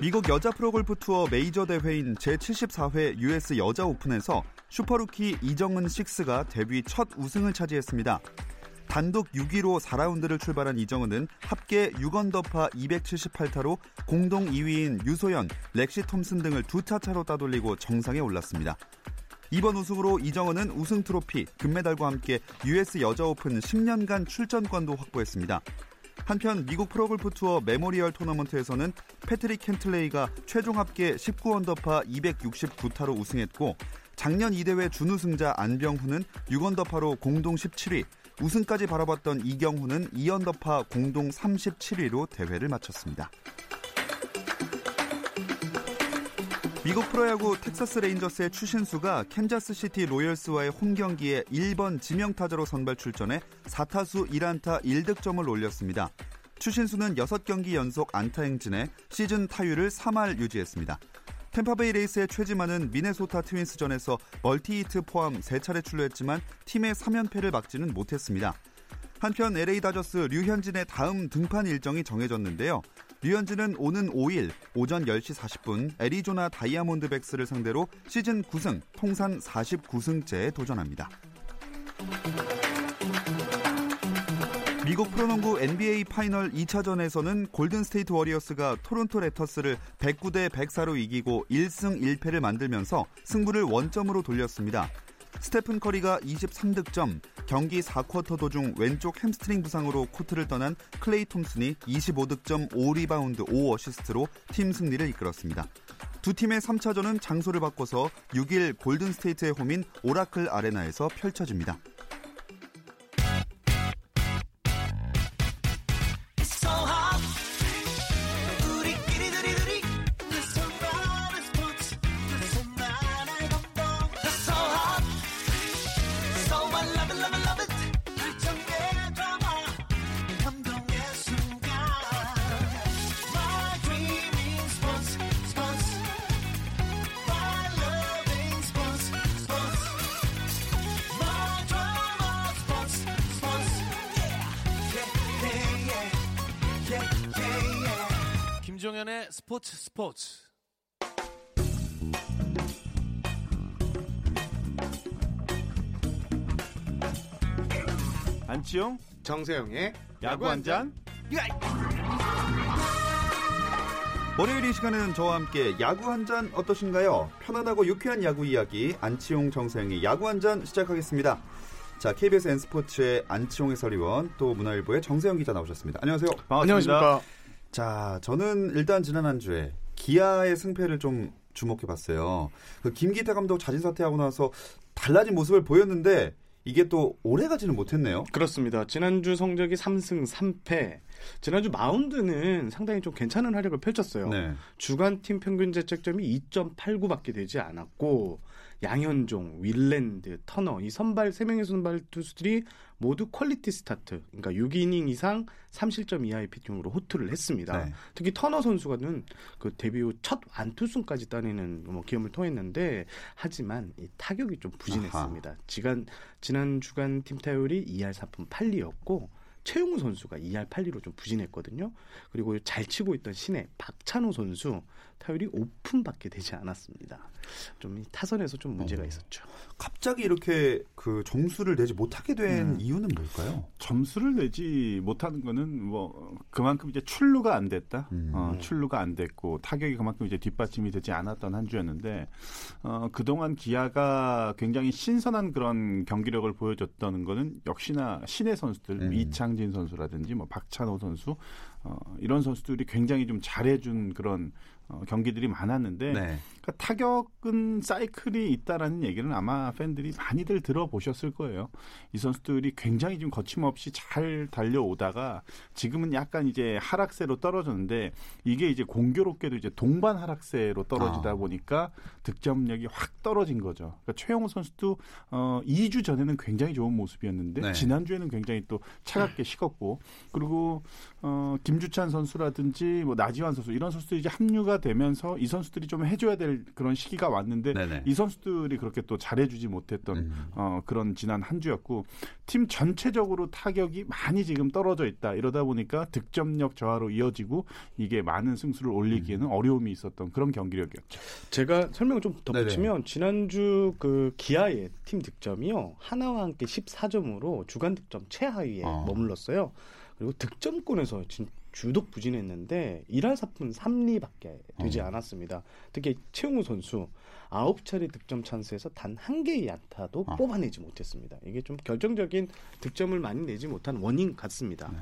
미국 여자 프로골프 투어 메이저 대회인 제74회 US 여자 오픈에서 슈퍼루키 이정은 six가 데뷔 첫 우승을 차지했습니다. 단독 6위로 4라운드를 출발한 이정은은 합계 6언더파 278타로 공동 2위인 유소연, 렉시 톰슨 등을 두타 차로 따돌리고 정상에 올랐습니다. 이번 우승으로 이정은은 우승 트로피, 금메달과 함께 US 여자 오픈 10년간 출전권도 확보했습니다. 한편 미국 프로골프 투어 메모리얼 토너먼트에서는 패트릭 캔틀레이가 최종 합계 19언더파 269타로 우승했고 작년 이 대회 준우승자 안병훈은 6언더파로 공동 17위, 우승까지 바라봤던 이경훈은 2언더파 공동 37위로 대회를 마쳤습니다. 미국 프로야구 텍사스 레인저스의 추신수가 캔자스시티 로열스와의 홈 경기에 1번 지명타자로 선발 출전해 4타수 1안타 1득점을 올렸습니다. 추신수는 6경기 연속 안타 행진에 시즌 타율을 3할 유지했습니다. 템파베이 레이스의 최지만은 미네소타 트윈스전에서 멀티히트 포함 3차례 출루했지만 팀의 3연패를 막지는 못했습니다. 한편 LA 다저스 류현진의 다음 등판 일정이 정해졌는데요. 류현진은 오는 5일 오전 10시 40분 애리조나 다이아몬드백스를 상대로 시즌 9승, 통산 49승째에 도전합니다. 미국 프로농구 NBA 파이널 2차전에서는 골든스테이트 워리어스가 토론토 랩터스를 109대 104로 이기고 1승 1패를 만들면서 승부를 원점으로 돌렸습니다. 스테픈 커리가 23득점, 경기 4쿼터 도중 왼쪽 햄스트링 부상으로 코트를 떠난 클레이 톰슨이 25득점 5리바운드 5어시스트로 팀 승리를 이끌었습니다. 두 팀의 3차전은 장소를 바꿔서 6일 골든스테이트의 홈인 오라클 아레나에서 펼쳐집니다. 김종현의 스포츠 스포츠. 안치용 정세영의 야구 한 잔. 월요일 이 시간은 저와 함께 야구 한 잔 어떠신가요? 편안하고 유쾌한 야구 이야기 안치용 정세영의 야구 한 잔 시작하겠습니다. 자, KBS N스포츠의 안치홍 해설위원 또 문화일보의 정세영 기자 나오셨습니다. 안녕하세요. 반갑습니다. 안녕하십니까. 자, 저는 일단 지난 한 주에 기아의 승패를 좀 주목해 봤어요. 그 김기태 감독 자진 사퇴하고 나서 달라진 모습을 보였는데 이게 또 오래 가지는 못했네요. 그렇습니다. 지난주 성적이 3승 3패. 지난주 마운드는 상당히 좀 괜찮은 활약을 펼쳤어요. 네. 주간 팀 평균 자책점이 2.89밖에 되지 않았고 양현종, 윌랜드, 터너 이 선발 세 명의 선발 투수들이 모두 퀄리티 스타트. 그러니까 6이닝 이상 3실점 이하의 피칭으로 호투를 했습니다. 네. 특히 터너 선수가는 그 데뷔 후 첫 완투승까지 따내는 뭐 기염을 토했는데 하지만 이 타격이 좀 부진했습니다. 지간 지난 주간 팀 타율이 2할 4푼 8리였고 최형우 선수가 2할 8리로 좀 부진했거든요. 그리고 잘 치고 있던 신예 박찬호 선수 타율이 5푼밖에 되지 않았습니다. 좀이 타선에서 좀 문제가 어. 있었죠. 갑자기 이렇게 그 점수를 내지 못하게 된 음. 이유는 뭘까요? 점수를 내지 못하는 거는 뭐 그만큼 이제 출루가 안 됐다. 음. 어, 출루가 안 됐고 타격이 그만큼 이제 뒷받침이 되지 않았던 한 주였는데 어, 그동안 기아가 굉장히 신선한 그런 경기력을 보여줬던 거는 역시나 신의 선수들 음. 이창 진 선수라든지 뭐 박찬호 선수 어, 이런 선수들이 굉장히 좀 잘해준 그런 어, 경기들이 많았는데 네. 그러니까 타격은 사이클이 있다라는 얘기는 아마 팬들이 많이들 들어보셨을 거예요. 이 선수들이 굉장히 좀 거침없이 잘 달려오다가 지금은 약간 이제 하락세로 떨어졌는데 이게 이제 공교롭게도 이제 동반 하락세로 떨어지다 아. 보니까 득점력이 확 떨어진 거죠. 그러니까 최영호 선수도 어 2주 전에는 굉장히 좋은 모습이었는데 네. 지난주에는 굉장히 또 차갑게 식었고 그리고 어 김주찬 선수라든지 뭐 나지완 선수 이런 선수들이 이제 합류가 되면서 이 선수들이 좀 해줘야 될 그런 시기가 왔는데 네네. 이 선수들이 그렇게 또 잘해주지 못했던 음. 어, 그런 지난 한 주였고 팀 전체적으로 타격이 많이 지금 떨어져 있다 이러다 보니까 득점력 저하로 이어지고 이게 많은 승수를 올리기에는 음. 어려움이 있었던 그런 경기력이었죠. 제가 설명을 좀 덧붙이면 지난주 그 기아의 팀 득점이요 하나와 함께 14점으로 주간 득점 최하위에 어. 머물렀어요. 그리고 득점권에서 진, 주독 부진했는데 1할 4푼 3리밖에 되지 어. 않았습니다. 특히 최용우 선수 9차례 득점 찬스에서 단 한 개의 안타도 어. 뽑아내지 못했습니다. 이게 좀 결정적인 득점을 많이 내지 못한 원인 같습니다.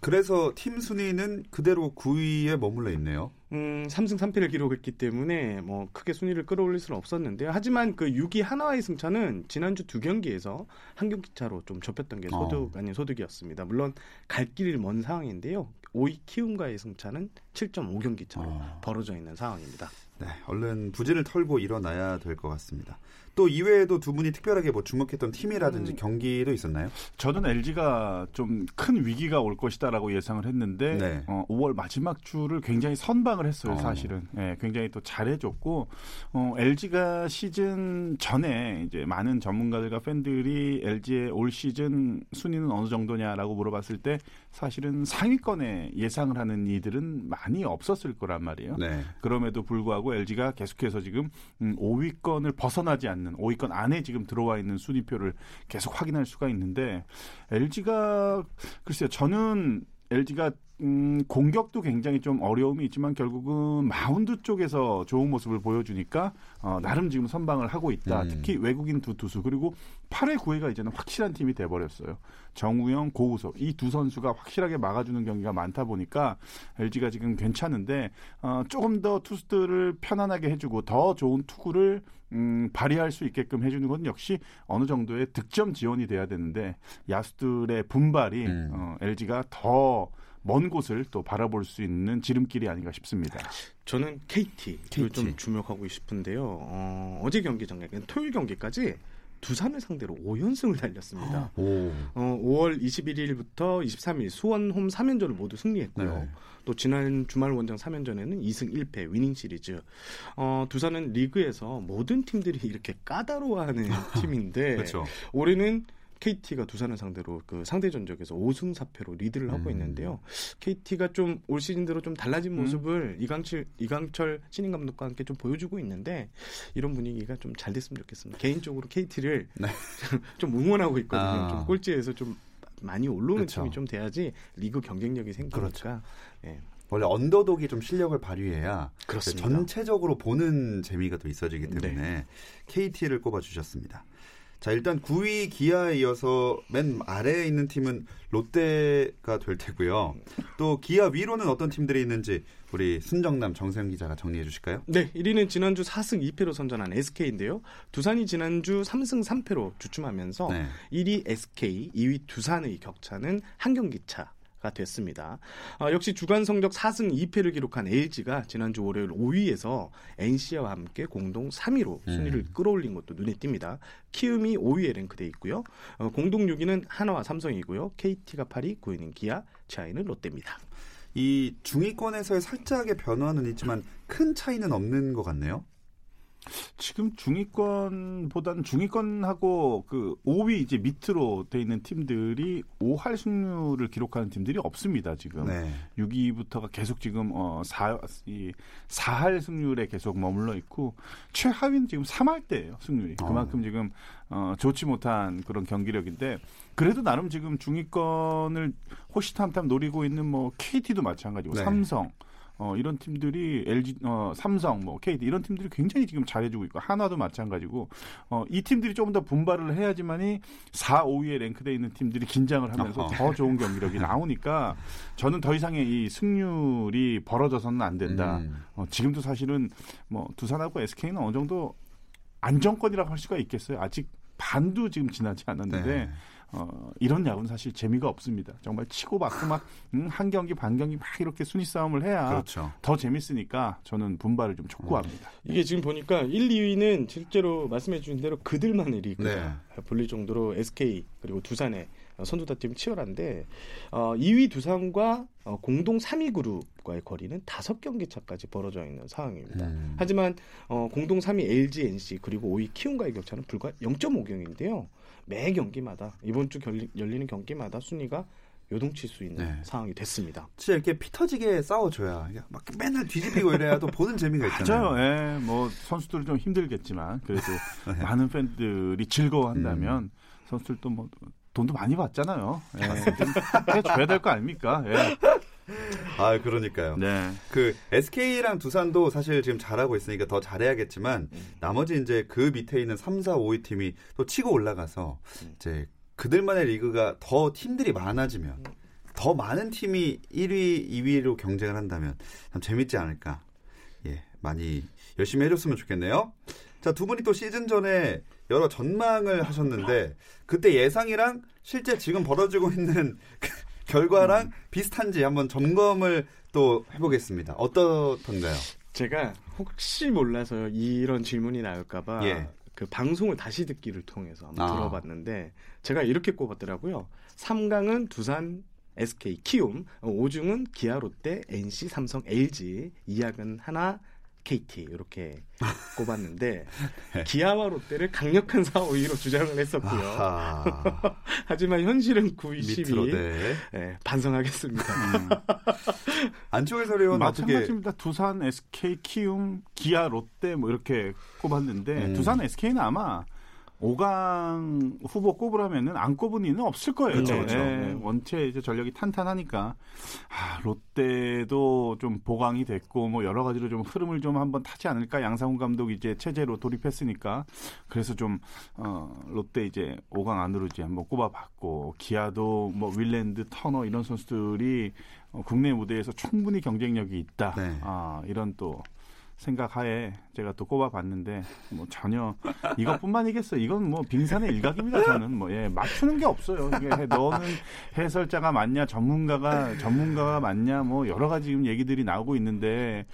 그래서 팀 순위는 그대로 9위에 머물러 있네요. 음, 3승 3패를 기록했기 때문에 뭐 크게 순위를 끌어올릴 수는 없었는데요. 하지만 그 6위 하나와의 승차는 지난주 두 경기에서 한 경기 차로 좀 좁혔던 게 소득 아닌 소득이었습니다. 물론 갈 길이 먼 상황인데요. 5위 키움과의 승차는 7.5경기 차로 어. 벌어져 있는 상황입니다. 네, 얼른 부진을 털고 일어나야 될 것 같습니다. 또 이외에도 두 분이 특별하게 뭐 주목했던 팀이라든지 음. 경기도 있었나요? 저는 LG가 좀 큰 위기가 올 것이다라고 예상을 했는데 네. 어, 5월 마지막 주를 굉장히 선방을 했어요. 어. 사실은 예, 굉장히 또 잘해줬고 어, LG가 시즌 전에 이제 많은 전문가들과 팬들이 LG의 올 시즌 순위는 어느 정도냐라고 물어봤을 때 사실은 상위권에 예상을 하는 이들은 많이 없었을 거란 말이에요. 네. 그럼에도 불구하고 LG가 계속해서 지금 음, 5위권을 벗어나지 않는 5위권 안에 지금 들어와 있는 순위표를 계속 확인할 수가 있는데 LG가 글쎄요 저는 LG가 음, 공격도 굉장히 좀 어려움이 있지만 결국은 마운드 쪽에서 좋은 모습을 보여주니까 어, 나름 지금 선방을 하고 있다. 음. 특히 외국인 두 투수 그리고 8회 9회가 이제는 확실한 팀이 돼버렸어요. 정우영, 고우석 이두 선수가 확실하게 막아주는 경기가 많다 보니까 LG가 지금 괜찮은데 어, 조금 더 투수들을 편안하게 해주고 더 좋은 투구를 음, 발휘할 수 있게끔 해주는 건 역시 어느 정도의 득점 지원이 돼야 되는데 야수들의 분발이 음. 어, LG가 더 먼 곳을 또 바라볼 수 있는 지름길이 아닌가 싶습니다. 저는 KT를 KT. 좀 주목하고 싶은데요. 어, 제 경기 전에 토요일 경기까지 두산을 상대로 5연승을 달렸습니다. 오. 어, 5월 21일부터 23일 수원 홈 3연전을 모두 승리했고요. 네. 또 지난 주말 원정 3연전에는 2승 1패 위닝 시리즈. 어, 두산은 리그에서 모든 팀들이 이렇게 까다로워하는 팀인데 그렇죠. 올해는 KT가 두산을 상대로 그 상대 전적에서 5승 4패로 리드를 하고 음. 있는데요. KT가 좀 올 시즌 들어 좀 달라진 음. 모습을 이강철 이강철 신인 감독과 함께 좀 보여주고 있는데 이런 분위기가 좀 잘 됐으면 좋겠습니다. 개인적으로 KT를 네. 좀 응원하고 있거든요. 아. 좀 꼴찌에서 좀 많이 올라오는 그렇죠. 팀이 좀 돼야지 리그 경쟁력이 생기니까 예. 원래 언더독이 좀 실력을 발휘해야 그렇습니다. 전체적으로 보는 재미가 또 있어지기 때문에 네. KT를 꼽아주셨습니다. 자 일단 9위 기아에 이어서 맨 아래에 있는 팀은 롯데가 될 테고요. 또 기아 위로는 어떤 팀들이 있는지 우리 순정남 정세영 기자가 정리해 주실까요? 네, 1위는 지난주 4승 2패로 선전한 SK인데요. 두산이 지난주 3승 3패로 주춤하면서 네. 1위 SK, 2위 두산의 격차는 한 경기 차가 됐습니다. 아, 역시 주간 성적 4승 2패를 기록한 LG가 지난주 월요일 5위에서 NC와 함께 공동 3위로 순위를 음. 끌어올린 것도 눈에 띕니다. 키움이 5위에 랭크돼 있고요. 어, 공동 6위는 하나와 삼성이고요. KT가 8위, 9위는 기아, 최하위는 롯데입니다. 이 중위권에서의 살짝의 변화는 있지만 큰 차이는 없는 것 같네요. 지금 중위권보다는 중위권하고 그 5위 이제 밑으로 돼 있는 팀들이 5할 승률을 기록하는 팀들이 없습니다. 지금 네. 6위부터가 계속 지금 어 4, 이 4할 승률에 계속 머물러 있고 최하위는 지금 3할 대예요 승률이 어. 그만큼 지금 어 좋지 못한 그런 경기력인데 그래도 나름 지금 중위권을 호시탐탐 노리고 있는 뭐 KT도 마찬가지고 네. 삼성 어, 이런 팀들이 LG, 어, 삼성, 뭐 KT 이런 팀들이 굉장히 지금 잘해주고 있고 한화도 마찬가지고 어, 이 팀들이 조금 더 분발을 해야지만이 4, 5위에 랭크돼 있는 팀들이 긴장을 하면서 어허. 더 좋은 경기력이 나오니까 저는 더 이상의 이 승률이 벌어져서는 안 된다. 음. 어, 지금도 사실은 뭐 두산하고 SK는 어느 정도 안정권이라고 할 수가 있겠어요. 아직 반도 지금 지나지 않았는데 네. 어, 이런 야구는 사실 재미가 없습니다. 정말 치고 받고 막, 음, 한 경기, 반 경기 막 이렇게 순위 싸움을 해야 그렇죠. 더 재밌으니까 저는 분발을 좀 촉구합니다. 이게 지금 보니까 1, 2위는 실제로 말씀해 주신 대로 그들만의 리그다 네. 불릴 정도로 SK 그리고 두산의 선두다팀 치열한데 어, 2위 두산과 어, 공동 3위 그룹과의 거리는 5경기 차까지 벌어져 있는 상황입니다. 음. 하지만 어, 공동 3위 LG, NC 그리고 5위 키움과의 격차는 불과 0.5경인데요. 매 경기마다 이번 주 결리, 열리는 경기마다 순위가 요동칠 수 있는 네. 상황이 됐습니다. 진짜 이렇게 피 터지게 싸워줘야 막 맨날 뒤집히고 이래야 또 보는 재미가 있잖아요. 맞아요. 예, 뭐 선수들은 좀 힘들겠지만 그래도 네. 많은 팬들이 즐거워한다면 음. 선수들도 뭐 돈도 많이 받잖아요. 예, 좀 해줘야 될 거 아닙니까? 예. 아 그러니까요. 네. 그 SK랑 두산도 사실 지금 잘하고 있으니까 더 잘해야겠지만 나머지 이제 그 밑에 있는 3, 4, 5위 팀이 또 치고 올라가서 이제 그들만의 리그가 더 팀들이 많아지면 더 많은 팀이 1위, 2위로 경쟁을 한다면 참 재밌지 않을까. 예, 많이 열심히 해줬으면 좋겠네요. 자, 두 분이 또 시즌 전에 여러 전망을 하셨는데 그때 예상이랑 실제 지금 벌어지고 있는 결과랑 비슷한지 한번 점검을 또 해보겠습니다. 어떻던가요? 제가 혹시 몰라서 이런 질문이 나올까봐 예. 그 방송을 다시 듣기를 통해서 한번 아. 들어봤는데 제가 이렇게 꼽았더라고요. 3강은 두산, SK, 키움, 5중은 기아, 롯데, NC, 삼성, LG, 2약은 하나, KT 이렇게 꼽았는데 네. 기아와 롯데를 강력한 4, 5위로 주장을 했었고요. 하지만 현실은 9위, 밑으로 10위. 네. 예, 반성하겠습니다. 음. 소리원 어떻게 마찬가지입니다. 두산, SK, 키움, 기아, 롯데 뭐 이렇게 꼽았는데 음. 두산, SK는 아마 5강 후보 꼽으라면은 안 꼽은 이는 없을 거예요. 그쵸. 예, 네. 원체 이제 전력이 탄탄하니까 아, 롯데도 좀 보강이 됐고 뭐 여러 가지로 좀 흐름을 좀 한번 타지 않을까 양상훈 감독이 이제 체제로 돌입했으니까 그래서 좀 어, 롯데 이제 5강 안으로 이제 한번 꼽아봤고 기아도 뭐 윌랜드, 터너 이런 선수들이 어, 국내 무대에서 충분히 경쟁력이 있다. 네. 아, 이런 또 생각하에 제가 또 꼽아봤는데 뭐 전혀 이것뿐만이겠어요. 이건 뭐 빙산의 일각입니다. 저는 뭐 예, 맞추는 게 없어요. 이게 해- 너는 해설자가 맞냐, 전문가가 전문가가 맞냐, 뭐 여러 가지 지금 얘기들이 나오고 있는데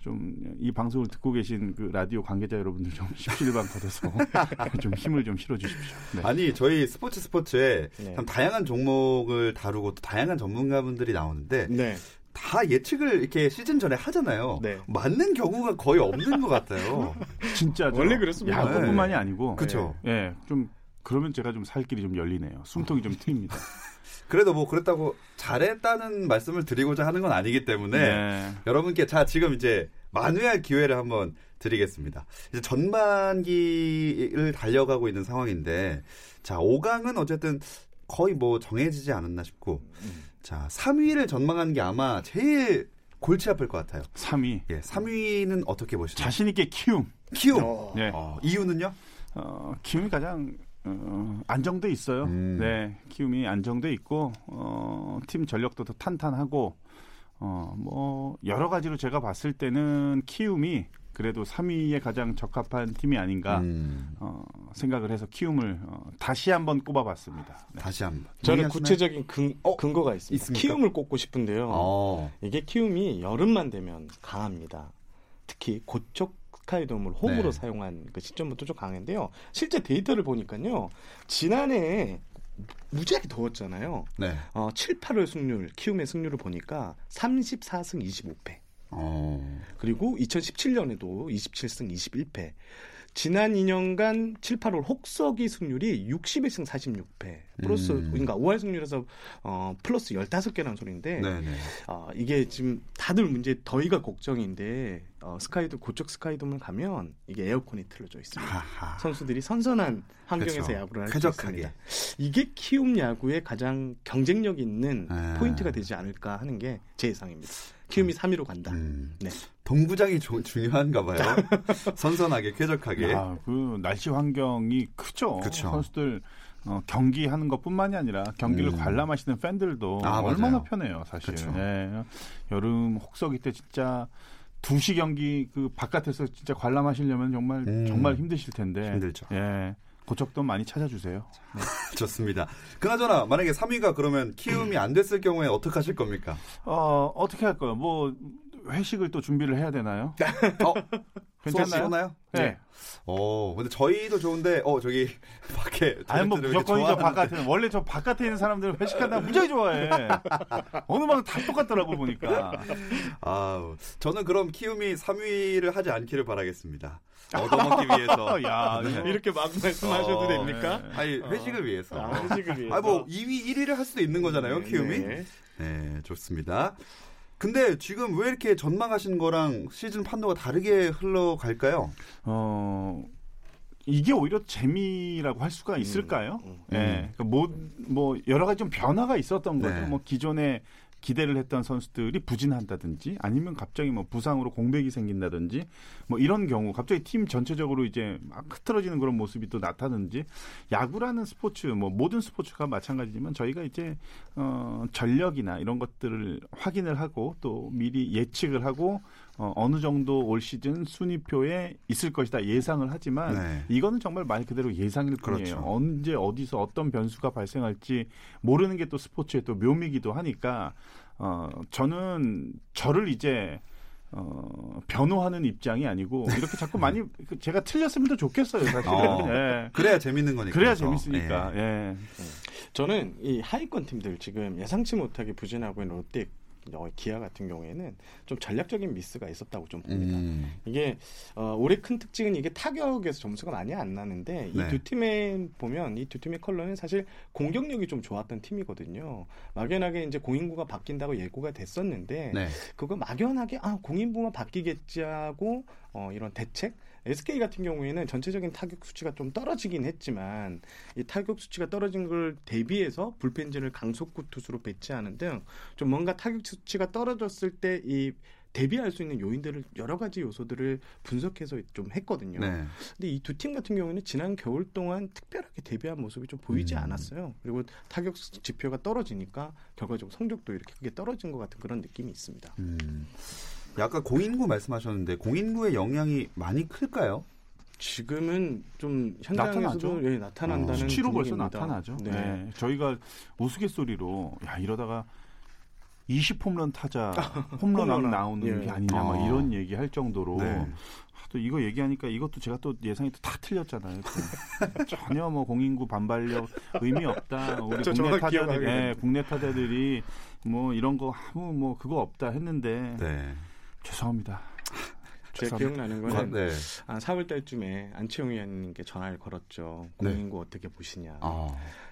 좀이 방송을 듣고 계신 그 라디오 관계자 여러분들 좀 십시일반 걷어서 좀 힘을 좀 실어주십시오. 네. 아니 저희 스포츠 스포츠에 네. 참 다양한 종목을 다루고 또 다양한 전문가분들이 나오는데 네. 다 예측을 이렇게 시즌 전에 하잖아요. 네. 맞는 경우가 거의 없는 것 같아요. 진짜 원래 그렇습니다. 야구뿐만이 아니고 그렇죠. 예, 좀 그러면 제가 좀 살 길이 좀 열리네요. 숨통이 좀 트입니다. 그래도 뭐 그렇다고 잘했다는 말씀을 드리고자 하는 건 아니기 때문에 네. 여러분께 자 지금 이제 만회할 기회를 한번 드리겠습니다. 이제 전반기를 달려가고 있는 상황인데 자 5강은 어쨌든 거의 뭐 정해지지 않았나 싶고 자 3위를 전망하는 게 아마 제일 골치 아플 것 같아요. 3위. 예, 3위는 어떻게 보시나요? 자신 있게 키움. 키움. 어. 네. 어, 이유는요? 어, 키움이 가장 어, 안정돼 있어요. 음. 네, 키움이 안정돼 있고 어, 팀 전력도 더 탄탄하고 어, 뭐 여러 가지로 제가 봤을 때는 키움이 그래도 3위에 가장 적합한 팀이 아닌가 음, 어, 생각을 해서 키움을 어, 다시 한번 꼽아봤습니다. 네. 다시 한번. 저는? 구체적인 근, 어? 근거가 있습니다. 있습니까? 키움을 꼽고 싶은데요. 어. 이게 키움이 여름만 되면 강합니다. 특히 고척 스카이돔을 홈으로 네. 사용한 그 시점부터 좀 강한데요. 실제 데이터를 보니까요. 지난해 무지하게 더웠잖아요. 네. 어, 7, 8월 승률, 키움의 승률을 보니까 34승 25패. 어. 그리고 2017년에도 27승 21패. 지난 2년간 7, 8월 혹서기 승률이 61승 46패. 플러스 음. 그러니까 5할 승률에서 어, 플러스 15개라는 소리인데 네, 네. 어, 이게 지금 다들 문제 더위가 걱정인데 어, 스카이도 고척 스카이돔을 가면 이게 에어컨이 틀어져 있습니다. 하하. 선수들이 선선한 환경에서 그렇죠. 야구를 할 수. 있습니다. 이게 키움 야구의 가장 경쟁력 있는 아. 포인트가 되지 않을까 하는 게 제 예상입니다. 키움이 3위로 간다. 음. 네. 동구장이 조- 중요한가 봐요. 선선하게 쾌적하게. 야, 그 날씨 환경이 크죠. 그쵸. 선수들 어, 경기하는 것뿐만이 아니라 경기를 음. 관람하시는 팬들도 아, 얼마나 맞아요. 편해요, 사실. 예. 여름 혹서기 때 진짜 2시 경기 그 바깥에서 진짜 관람하시려면 정말 음. 정말 힘드실 텐데. 힘들죠. 예. 고척도 많이 찾아주세요. 좋습니다. 그나저나 만약에 3위가 그러면 키움이 안 됐을 경우에 어떻게 하실 겁니까? 어, 어떻게 할까요? 뭐 회식을 또 준비를 해야 되나요? 어? 괜찮나요? 쏘나요? 네. 어, 근데 저희도 좋은데, 어, 저기, 밖에. 아니 뭐 무조건이죠 좋아하는데. 바깥에는 원래 저 바깥에 있는 사람들은 회식한다 무지하게 좋아해 어느 방은 다 똑같더라고 보니까 아우, 저는 그럼 키움이 3위를 하지 않기를 바라겠습니다. 얻어먹기 위해서. 야 네. 이렇게 막 말씀하셔도 어, 됩니까? 아니, 회식을 위해서. 아, 회식을 위해서. 아, 뭐, 2위, 1위를 할 수도 있는 거잖아요, 네, 키움이. 네. 네, 좋습니다. 근데 지금 왜 이렇게 전망하신 거랑 시즌 판도가 다르게 흘러갈까요? 어 이게 오히려 재미라고 할 수가 있을까요? 음, 예, 그뭐 뭐 여러 가지 좀 변화가 있었던 거죠. 네. 뭐 기존에 기대를 했던 선수들이 부진한다든지 아니면 갑자기 뭐 부상으로 공백이 생긴다든지 뭐 이런 경우 갑자기 팀 전체적으로 이제 막 흐트러지는 그런 모습이 또 나타나는지 야구라는 스포츠 뭐 모든 스포츠가 마찬가지지만 저희가 이제 어 전력이나 이런 것들을 확인을 하고 또 미리 예측을 하고 어, 어느 정도 올 시즌 순위표에 있을 것이다 예상을 하지만 네. 이거는 정말 말 그대로 예상일 뿐이에요. 그렇죠. 언제 어디서 어떤 변수가 발생할지 모르는 게 또 스포츠의 또 묘미기도 하니까 어 저는 저를 이제 어 변호하는 입장이 아니고 이렇게 자꾸 많이 그 제가 틀렸으면 더 좋겠어요, 사실은. 어. 예. 그래야 재밌는 거니까. 그래야 그래서. 재밌으니까. 예. 예. 저는 이 하위권 팀들 지금 예상치 못하게 부진하고 있는 롯데, 어, 기아 같은 경우에는 좀 전략적인 미스가 있었다고 좀 봅니다. 음. 이게 어, 올해 큰 특징은 이게 타격에서 점수가 많이 안 나는데 네. 이두 팀의 보면 이 두 팀의 컬러는 사실 공격력이 좀 좋았던 팀이거든요. 막연하게 이제 공인구가 바뀐다고 예고가 됐었는데 네. 그거 막연하게 아 공인구만 바뀌겠지 하고 어, 이런 대책 SK 같은 경우에는 전체적인 타격 수치가 좀 떨어지긴 했지만 이 타격 수치가 떨어진 걸 대비해서 불펜진을 강속구 투수로 배치하는 등 좀 뭔가 타격 수치가 떨어졌을 때이 대비할 수 있는 요인들을 여러 가지 요소들을 분석해서 좀 했거든요. 네. 근데 이 두 팀 같은 경우에는 지난 겨울 동안 특별하게 대비한 모습이 좀 보이지 음. 않았어요. 그리고 타격 지표가 떨어지니까 결과적으로 성적도 이렇게 크게 떨어진 것 같은 그런 느낌이 있습니다. 음. 아까 공인구 말씀하셨는데 공인구의 영향이 많이 클까요? 지금은 좀 현장에서도 나타나죠. 예, 나타난다는 어, 수치로 벌써. 나타나죠. 네. 네. 저희가 우스갯소리로 야 이러다가 20 홈런 타자 홈런왕. 나오는 예. 게 아니냐 막 아. 이런 얘기 할 정도로 네. 아, 또 이거 얘기하니까 이것도 제가 또 예상이 또 다 틀렸잖아요. 또. 전혀 뭐 공인구 반발력 의미 없다. 우리 저 국내 타자들, 됩니다. 국내 타자들이 뭐 이런 거 아무 뭐 그거 없다 했는데 네. 죄송합니다. 제가 죄송합니다. 기억나는 아, 거는 네. 한 4월 달쯤에 안치홍 의원님께 전화를 걸었죠. 네. 공인구 어떻게 보시냐. 아.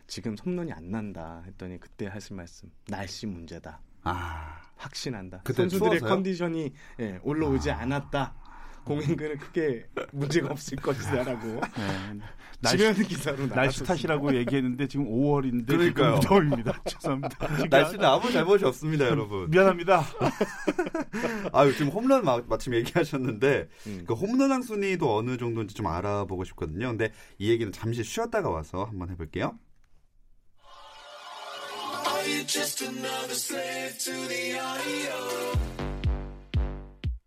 지금 홈런이 안 난다 했더니 그때 하신 말씀 날씨 문제다. 아. 확신한다. 그때 선수들의 추워서요? 컨디션이 예, 올라오지 아. 않았다. 공인구는 크게 문제가 없을 것이다라고 네. 날씨, 지면 기사로 날씨. 탓이라고 얘기했는데 지금 5월인데 그러니까요. 무더위입니다. 죄송합니다. 날씨는 아무 잘못이 없습니다, 여러분. 미안합니다. 아유, 지금 홈런 마, 마침 얘기하셨는데, 음. 그 홈런왕 순위도 어느 정도인지 좀 알아보고 싶거든요. 근데 이 얘기는 잠시 쉬었다가 와서 한번 해볼게요.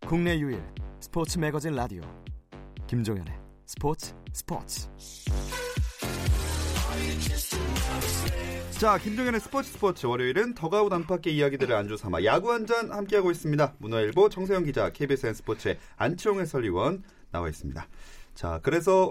국내 유일 스포츠 매거진 라디오 김종현의 스포츠 스포츠 자, 김종현의 스포츠 스포츠 월요일은 더가웃 안팎의 이야기들을 안주 삼아 야구 한 잔 함께하고 있습니다. 문화일보 정세영 기자, KBSN 스포츠의 안치홍 해설위원 나와 있습니다. 자, 그래서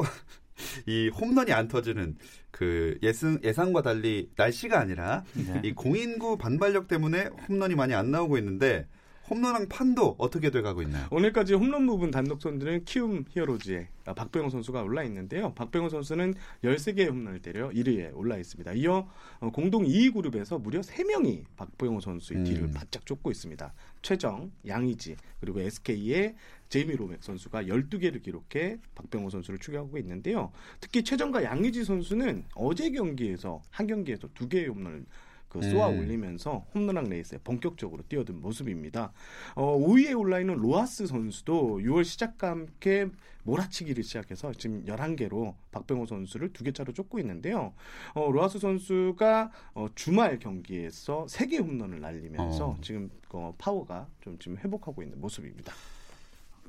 이 홈런이 안 터지는 그 예상, 예상과 달리 날씨가 아니라 네. 이 공인구 반발력 때문에 홈런이 많이 안 나오고 있는데 홈런왕 판도 어떻게 돼가고 있나요? 오늘까지 홈런 부분 단독 선두는 키움 히어로즈의 아, 박병호 선수가 올라 있는데요. 박병호 선수는 13개의 홈런을 때려 1위에 올라 있습니다. 이어 어, 공동 2위 그룹에서 무려 3명이 박병호 선수의 뒤를 음. 바짝 쫓고 있습니다. 최정, 양의지, 그리고 SK의 제이미 로맥 선수가 12개를 기록해 박병호 선수를 추격하고 있는데요. 특히 최정과 양의지 선수는 어제 경기에서 한 경기에서 두 개의 홈런을 그 쏘아 음. 올리면서 홈런왕 레이스에 본격적으로 뛰어든 모습입니다. 어, 5위에 올라 있는 로하스 선수도 6월 시작과 함께 몰아치기를 시작해서 지금 11개로 박병호 선수를 두개 차로 쫓고 있는데요. 어, 로하스 선수가 어, 주말 경기에서 3개 홈런을 날리면서 어. 지금 어, 파워가 좀 지금 회복하고 있는 모습입니다.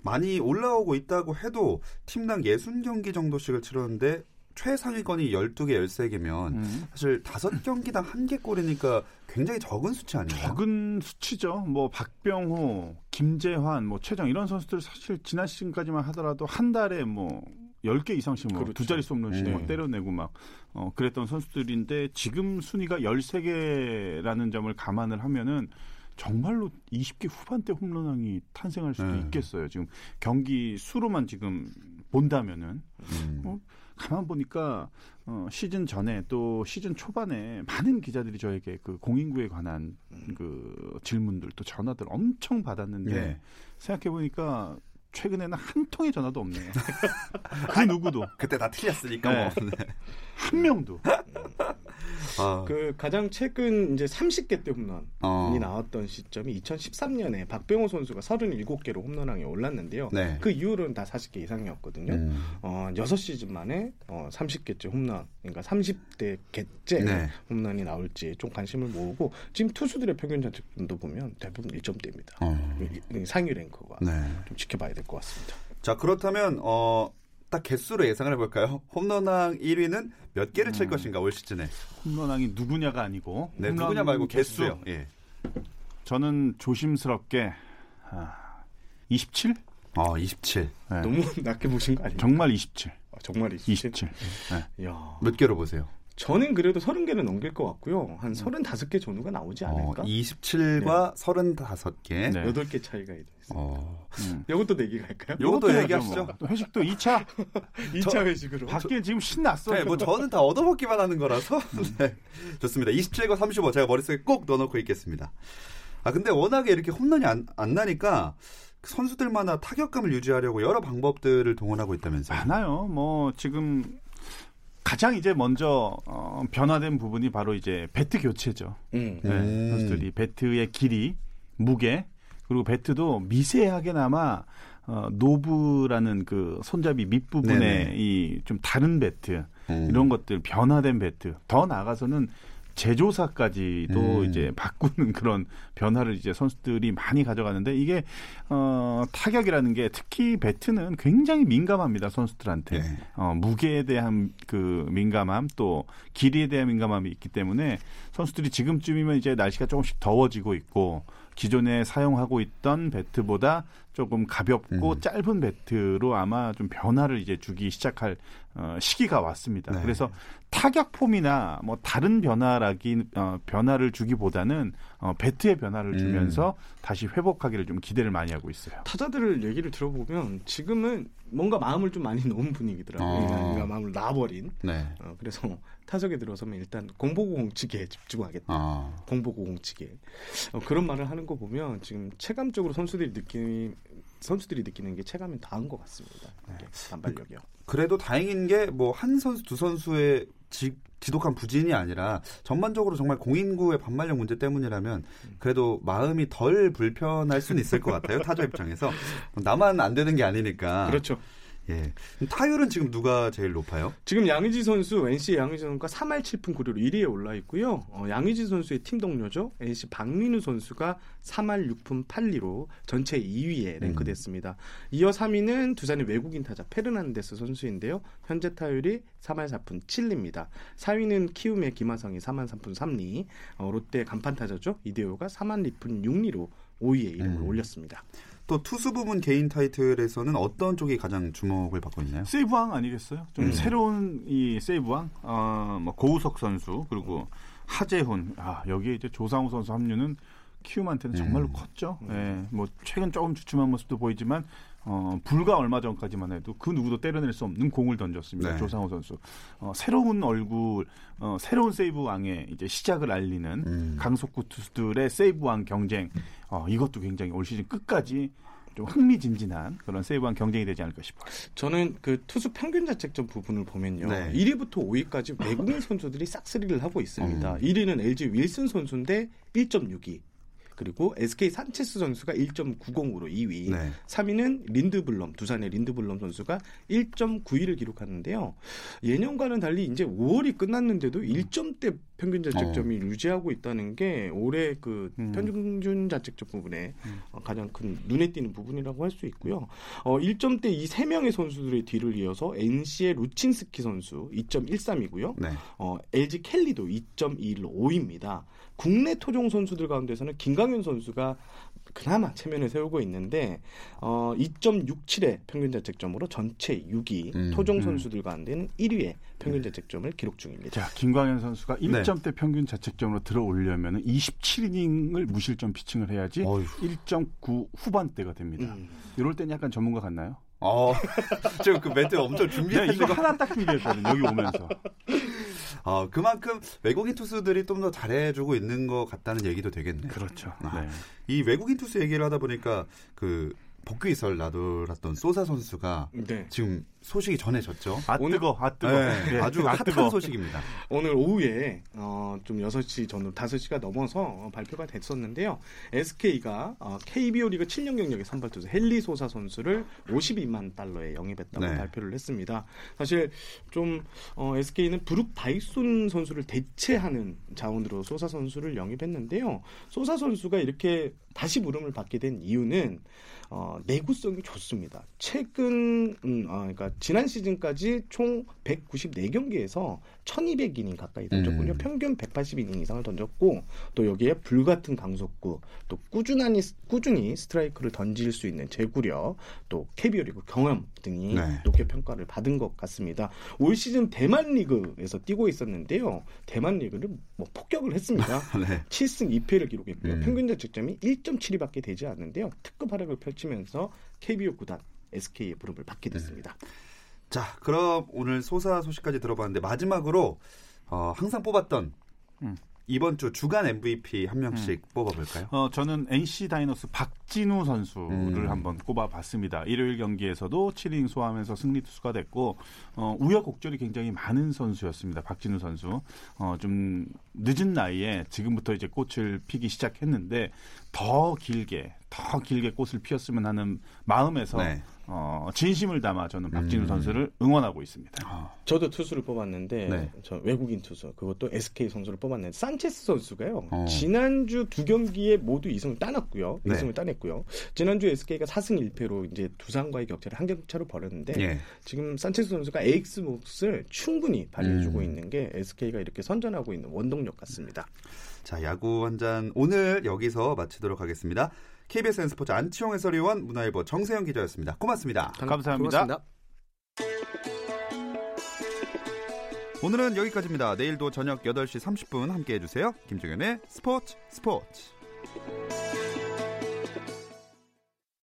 많이 올라오고 있다고 해도 팀당 60경기 정도씩을 치렀는데 최상위권이 12개, 13개면 음. 사실 5경기당 1개 골이니까 굉장히 적은 수치 아닌가요? 적은 수치죠. 뭐 박병호, 김재환, 뭐 최정 이런 선수들 사실 지난 시즌까지만 하더라도 한 달에 뭐 10개 이상씩 뭐 그렇죠. 두 자릿수 홈런씩 음. 막 때려내고 막 어, 그랬던 선수들인데 지금 순위가 13개라는 점을 감안을 하면은 정말로 20개 후반대 홈런왕이 탄생할 수도 네. 있겠어요. 지금 경기 수로만 지금 본다면은 음. 어? 가만 보니까 어, 시즌 전에 또 시즌 초반에 많은 기자들이 저에게 그 공인구에 관한 그 질문들 또 전화들 엄청 받았는데 예. 생각해 보니까 최근에는 한 통의 전화도 없네요. 그 누구도 그때 다 틀렸으니까 네. 뭐. 네. 한 명도 아, 그 가장 최근 이제 30개 대 홈런이 어. 나왔던 시점이 2013년에 박병호 선수가 37개로 홈런왕에 올랐는데요. 네. 그 이후로는 다 40개 이상이었거든요. 음. 어, 6시즌 만에 어, 30개째 홈런, 그러니까 30대 개째 네. 홈런이 나올지 좀 관심을 모으고 지금 투수들의 평균 자책점도 보면 대부분 1점대입니다. 어. 상위 랭커가 네. 좀 지켜봐야 될 것 같습니다. 자 그렇다면 어, 딱 개수로 예상을 해볼까요? 홈런왕 1위는 몇 개를 칠 음. 것인가 올 시즌에? 홈런왕이 누구냐가 아니고 네, 누구냐 말고 개수. 개수요. 예. 저는 조심스럽게 아, 27? 어, 27. 네. 너무 낮게 보신 거 아니에요? 정말 27. 아, 정말 27. 27. 네. 이야. 몇 개로 보세요? 저는 그래도 30개는 넘길 것 같고요. 한 35개 전후가 나오지 어, 않을까? 27과 35개. 네. 8개 차이가 있어요. 어, 음. 이것도 내기 갈까요? 요것도 해야죠, 얘기하시죠. 뭐. 또 회식도 2차. 2차 회식으로. 밖에 지금 신났어. 네, 뭐 저는 다 얻어먹기만 하는 거라서. 네. 좋습니다. 27과 35 제가 머릿속에 꼭 넣어놓고 있겠습니다. 아, 근데 워낙에 이렇게 홈런이 안, 안 나니까 선수들마다 타격감을 유지하려고 여러 방법들을 동원하고 있다면서요. 많아요. 뭐 지금 가장 이제 먼저 어, 변화된 부분이 바로 이제 배트 교체죠. 음. 네, 음. 선수들이 배트의 길이, 무게 그리고 배트도 미세하게나마 어, 노브라는 그 손잡이 밑부분에. 이 좀 다른 배트 음. 이런 것들 변화된 배트 더 나가서는 제조사까지도 음. 이제 바꾸는 그런 변화를 이제 선수들이 많이 가져가는데 이게 어 타격이라는 게 특히 배트는 굉장히 민감합니다 선수들한테 네. 어 무게에 대한 그 민감함 또 길이에 대한 민감함이 있기 때문에 선수들이 지금쯤이면 이제 날씨가 조금씩 더워지고 있고 기존에 사용하고 있던 배트보다 조금 가볍고 음. 짧은 배트로 아마 좀 변화를 이제 주기 시작할 어, 시기가 왔습니다. 네. 그래서 타격 폼이나 뭐 다른 변화라기 어, 변화를 주기보다는 어, 배트의 변화를 음. 주면서 다시 회복하기를 좀 기대를 많이 하고 있어요. 타자들 얘기를 들어보면 지금은 뭔가 마음을 좀 많이 놓은 분위기더라고요. 어. 그러니까 마음을 놔버린. 네. 어, 그래서 타석에 들어서면 일단 공보고 공치기에 집중하겠다. 아. 공보고 공치기에 어, 그런 말을 하는 거 보면 지금 체감적으로 선수들이 느끼 선수들이 느끼는 게 체감이 다한 것 같습니다. 이게 단발력이요. 그 래도 다행인 게 뭐 한 선수 두 선수의 지, 지독한 부진이 아니라 전반적으로 정말 공인구의 반발력 문제 때문이라면 그래도 마음이 덜 불편할 수는 있을 것 같아요 타자 입장에서 나만 안 되는 게 아니니까 그렇죠. 예 타율은 지금 누가 제일 높아요? 지금 양의지 선수 NC 양의지 선수가 3할 7푼 9리로 1위에 올라 있고요. 어, 양의지 선수의 팀 동료죠. NC 박민우 선수가 3할 6푼 8리로 전체 2위에 랭크됐습니다. 이어 3위는 두산의 외국인 타자 페르난데스 선수인데요. 현재 타율이 3할 4푼 7리입니다. 4위는 키움의 김하성이 3할 3푼 3리. 어, 롯데 간판 타자죠. 이대호가 3할 2푼 6리로 5위에 이름을 음. 올렸습니다. 또 투수 부분 개인 타이틀에서는 어떤 쪽이 가장 주목을 받고 있나요? 세이브왕 아니겠어요? 좀 음. 새로운 이 세이브왕, 어, 뭐 고우석 선수 그리고 하재훈, 아 여기에 이제 조상우 선수 합류는 키움한테는 정말로 음. 컸죠. 예, 뭐 최근 조금 주춤한 모습도 보이지만 어, 불과 얼마 전까지만 해도 그 누구도 때려낼 수 없는 공을 던졌습니다. 네. 조상우 선수. 어, 새로운 얼굴, 어, 새로운 세이브 왕의 이제 시작을 알리는 음. 강속구 투수들의 세이브 왕 경쟁. 어, 이것도 굉장히 올 시즌 끝까지 좀 흥미진진한 그런 세이브한 경쟁이 되지 않을까 싶어요. 저는 그 투수 평균 자책점 부분을 보면요. 네. 1위부터 5위까지 외국인 선수들이 싹쓸이를 하고 있습니다. 음. 1위는 LG 윌슨 선수인데 1.62. 그리고 SK 산체스 선수가 1.90으로 2위. 네. 3위는 린드블럼, 두산의 린드블럼 선수가 1.91을 기록하는데요. 예년과는 달리 이제 5월이 끝났는데도 1점대 평균 자책점이 유지하고 있다는 게 올해 그 음. 평균 자책점 부분에 어, 가장 큰 눈에 띄는 부분이라고 할 수 있고요. 어, 1점대 이 3명의 선수들의 뒤를 이어서 NC의 루친스키 선수 2.13이고요. 네. 어, LG 켈리도 2.21로 5위입니다. 국내 토종 선수들 가운데서는 김강현 선수가 그나마 체면을 세우고 있는데 어, 2.67의 평균 자책점으로 전체 6위, 음, 토종 음. 선수들 가운데는 1위의 평균 자책점을 기록 중입니다. 자, 김광현 선수가 네. 1점대 평균 자책점으로 들어오려면 27이닝을 무실점 피칭을 해야지 어휴. 1.9 후반대가 됩니다. 음. 이럴 땐 약간 전문가 같나요? 어, 제가 그 멘트 엄청 네, 준비했는데 이거 하나 딱 준비했거든요. 여기 오면서. 어, 그만큼 외국인 투수들이 좀 더 잘해주고 있는 것 같다는 얘기도 되겠네요. 그렇죠. 아. 네. 이 외국인 투수 얘기를 하다 보니까 그 복귀설 놔돌았던 소사 선수가 네. 지금 소식이 전해졌죠. 아 오늘- 뜨거, 아 뜨거. 네, 예, 아주 아, 핫한 뜨거. 소식입니다. 오늘 오후에 어, 좀 6시 전후 5시가 넘어서 어, 발표가 됐었는데요. SK가 어, KBO 리그 7년 경력의 선발 투수 헨리 소사 선수를 52만 달러에 영입했다고 네. 발표를 했습니다. 사실 좀 어, SK는 브룩 바이손 선수를 대체하는 자원으로 소사 선수를 영입했는데요. 소사 선수가 이렇게 다시 부름을 받게 된 이유는 어, 내구성이 좋습니다. 최근 음, 어, 그러니까 지난 시즌까지 총 194경기에서 1200이닝 가까이 던졌군요. 음. 평균 180이닝 이상을 던졌고 또 여기에 불같은 강속구, 또 꾸준히 꾸준히 스트라이크를 던질 수 있는 제구력, 또 KBO 리그 경험 등이 네. 높게 평가를 받은 것 같습니다. 올 시즌 대만 리그에서 뛰고 있었는데요. 대만 리그를 뭐 폭격을 했습니다. 네. 7승 2패를 기록했고요. 음. 평균 자책점이 1.72밖에 되지 않는데요. 특급 활약을 펼치면서 KBO 구단 SK의 부름을 받게 됐습니다. 자, 그럼 오늘 소사 소식까지 들어봤는데 마지막으로 어, 항상 뽑았던 음. 이번 주 주간 MVP 한 명씩 음. 뽑아볼까요? 어, 저는 NC 다이노스 박진우 선수를 음. 한번 꼽아봤습니다. 일요일 경기에서도 7이닝 소화하면서 승리 투수가 됐고 어, 우여곡절이 굉장히 많은 선수였습니다. 박진우 선수 어, 좀 늦은 나이에 지금부터 이제 꽃을 피기 시작했는데 더 길게 더 길게 꽃을 피웠으면 하는 마음에서 네. 어, 진심을 담아 저는 박진우 음. 선수를 응원하고 있습니다. 아, 저도 투수를 뽑았는데 네. 저 외국인 투수 그것도 SK 선수를 뽑았는데 산체스 선수가요. 어. 지난주 두 경기에 모두 2승을 따냈고요. 네. 2승을 따냈고요. 지난주 SK가 4승 1패로 이제 두산과의 격차를 한 격차로 벌였는데 예. 지금 산체스 선수가 에이스 몫을 충분히 발휘해주고 음. 있는 게 SK가 이렇게 선전하고 있는 원동력 같습니다. 자, 야구 한 잔 오늘 여기서 마치도록 하겠습니다. KBS N스포츠 안치홍 해설위원 문화일보 정세영 기자였습니다. 고맙습니다. 감사합니다. 고맙습니다. 오늘은 여기까지입니다. 내일도 저녁 8시 30분 함께 해주세요. 김종현의 스포츠 스포츠.